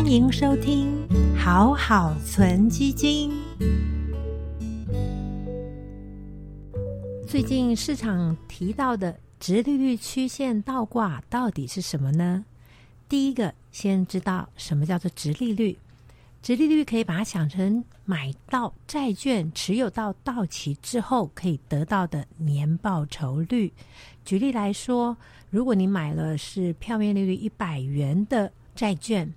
欢迎收听好好存基金。最近市场提到的直利率曲线倒挂到底是什么呢？第一个，先知道什么叫做直利率。直利率可以把它想成买到债券持有到到期之后可以得到的年报酬率。举例来说，如果你买了是票面利率一百元的债券，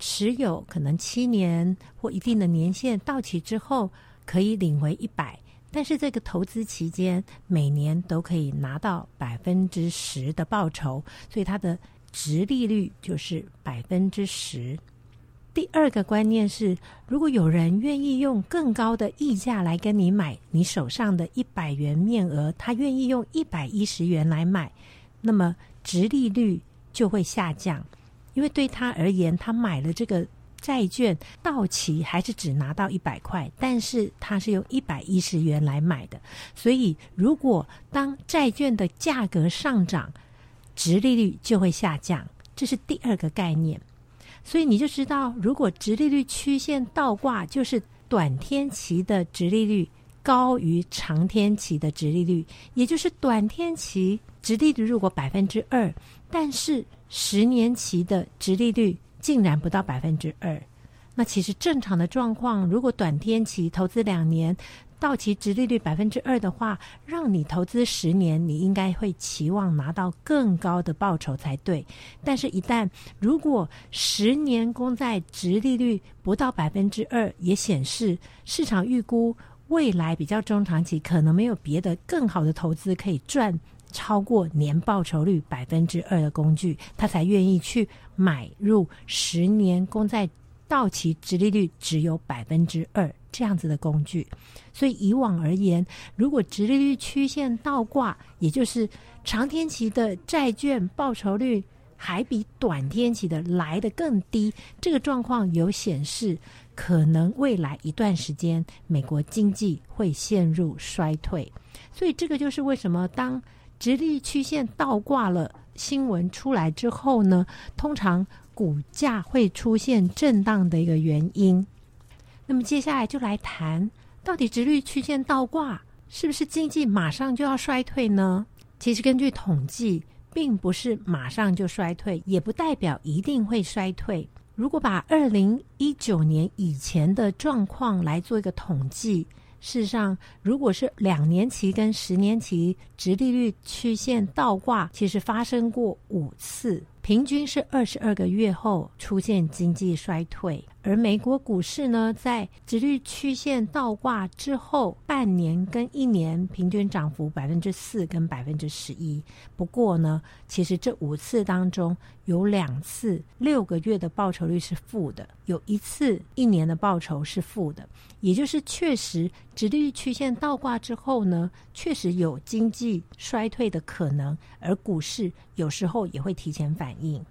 持有可能七年或一定的年限到期之后可以领回一百，但是这个投资期间每年都可以拿到百分之十的报酬，所以它的值利率就是百分之十。第二个观念是，如果有人愿意用更高的溢价来跟你买你手上的一百元面额，他愿意用一百一十元来买，那么值利率就会下降，因为对他而言，他买了这个债券到期还是只拿到一百块，但是他是用一百一十元来买的，所以如果当债券的价格上涨，值利率就会下降，这是第二个概念。所以你就知道，如果直利率曲线倒挂，就是短天期的直利率高于长天期的直利率，也就是短天期直利率如果百分之二，但是十年期的直利率竟然不到百分之二，那其实正常的状况，如果短天期投资两年。到期直利率百分之二的话，让你投资十年，你应该会期望拿到更高的报酬才对。但是，一旦如果十年公债直利率不到百分之二，也显示市场预估未来比较中长期可能没有别的更好的投资可以赚超过年报酬率百分之二的工具，他才愿意去买入十年公债到期值利率只有百分之二。这样子的工具，所以以往而言，如果直利率曲线倒挂，也就是长天期的债券报酬率还比短天期的来的更低，这个状况有显示，可能未来一段时间美国经济会陷入衰退。所以这个就是为什么当直率曲线倒挂了，新闻出来之后呢，通常股价会出现震荡的一个原因。那么接下来就来谈，到底直率曲线倒挂是不是经济马上就要衰退呢？其实根据统计，并不是马上就衰退，也不代表一定会衰退。如果把二零一九年以前的状况来做一个统计，事实上，如果是两年期跟十年期直利率曲线倒挂，其实发生过五次。平均是二十二个月后出现经济衰退，而美国股市呢，在直率曲线倒挂之后，半年跟一年平均涨幅百分之四跟百分之十一。不过呢，其实这五次当中有两次六个月的报酬率是负的，有一次一年的报酬是负的，也就是确实直率曲线倒挂之后呢，确实有经济衰退的可能，而股市有时候也会提前反。反应。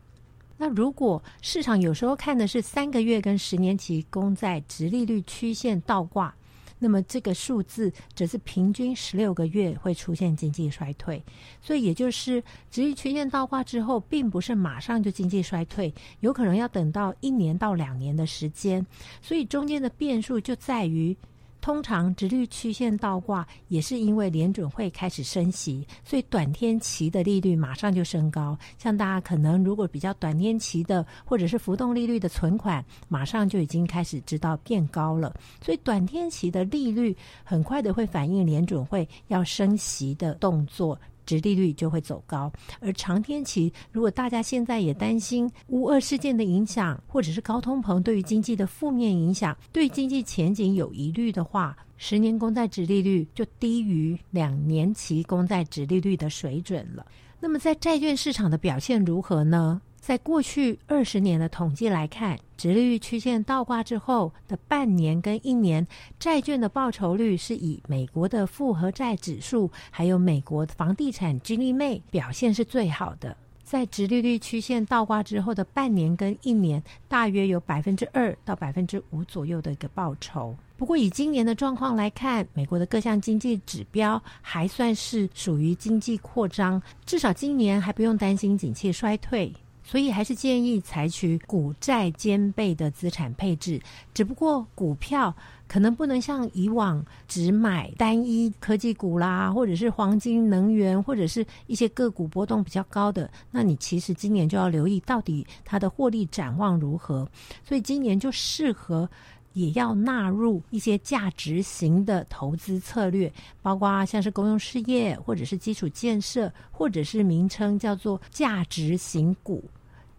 那如果市场有时候看的是三个月跟十年期公债直利率曲线倒挂，那么这个数字则是平均十六个月会出现经济衰退。所以也就是直率曲线倒挂之后，并不是马上就经济衰退，有可能要等到一年到两年的时间。所以中间的变数就在于。通常，直率曲线倒挂也是因为联准会开始升息，所以短天期的利率马上就升高。像大家可能如果比较短天期的或者是浮动利率的存款，马上就已经开始知道变高了。所以短天期的利率很快的会反映联准会要升息的动作。值利率就会走高，而长天期，如果大家现在也担心乌二事件的影响，或者是高通膨对于经济的负面影响，对经济前景有疑虑的话，十年公债值利率就低于两年期公债值利率的水准了。那么在债券市场的表现如何呢？在过去二十年的统计来看，直利率曲线倒挂之后的半年跟一年债券的报酬率是以美国的复合债指数，还有美国房地产金利妹表现是最好的。在直利率曲线倒挂之后的半年跟一年，大约有百分之二到百分之五左右的一个报酬。不过以今年的状况来看，美国的各项经济指标还算是属于经济扩张，至少今年还不用担心景气衰退。所以还是建议采取股债兼备的资产配置。只不过股票可能不能像以往只买单一科技股啦，或者是黄金、能源，或者是一些个股波动比较高的。那你其实今年就要留意到底它的获利展望如何。所以今年就适合。也要纳入一些价值型的投资策略，包括像是公用事业，或者是基础建设，或者是名称叫做价值型股，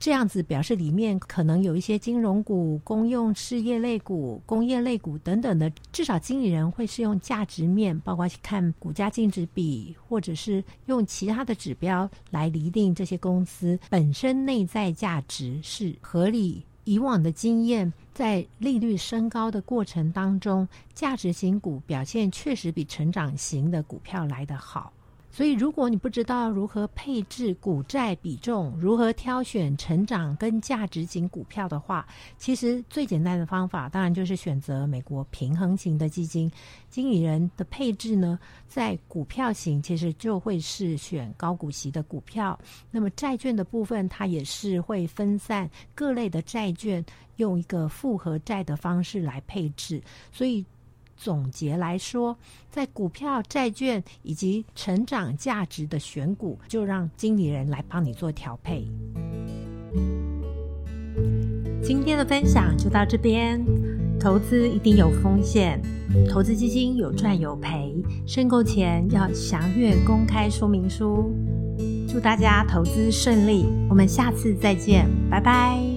这样子表示里面可能有一些金融股、公用事业类股、工业类股等等的。至少经理人会是用价值面，包括去看股价净值比，或者是用其他的指标来厘定这些公司本身内在价值是合理。以往的经验，在利率升高的过程当中，价值型股表现确实比成长型的股票来得好。所以，如果你不知道如何配置股债比重，如何挑选成长跟价值型股票的话，其实最简单的方法，当然就是选择美国平衡型的基金。经理人的配置呢，在股票型其实就会是选高股息的股票。那么债券的部分，它也是会分散各类的债券，用一个复合债的方式来配置。所以。总结来说，在股票、债券以及成长价值的选股，就让经理人来帮你做调配。今天的分享就到这边。投资一定有风险，投资基金有赚有赔，申购前要详阅公开说明书。祝大家投资顺利，我们下次再见，拜拜。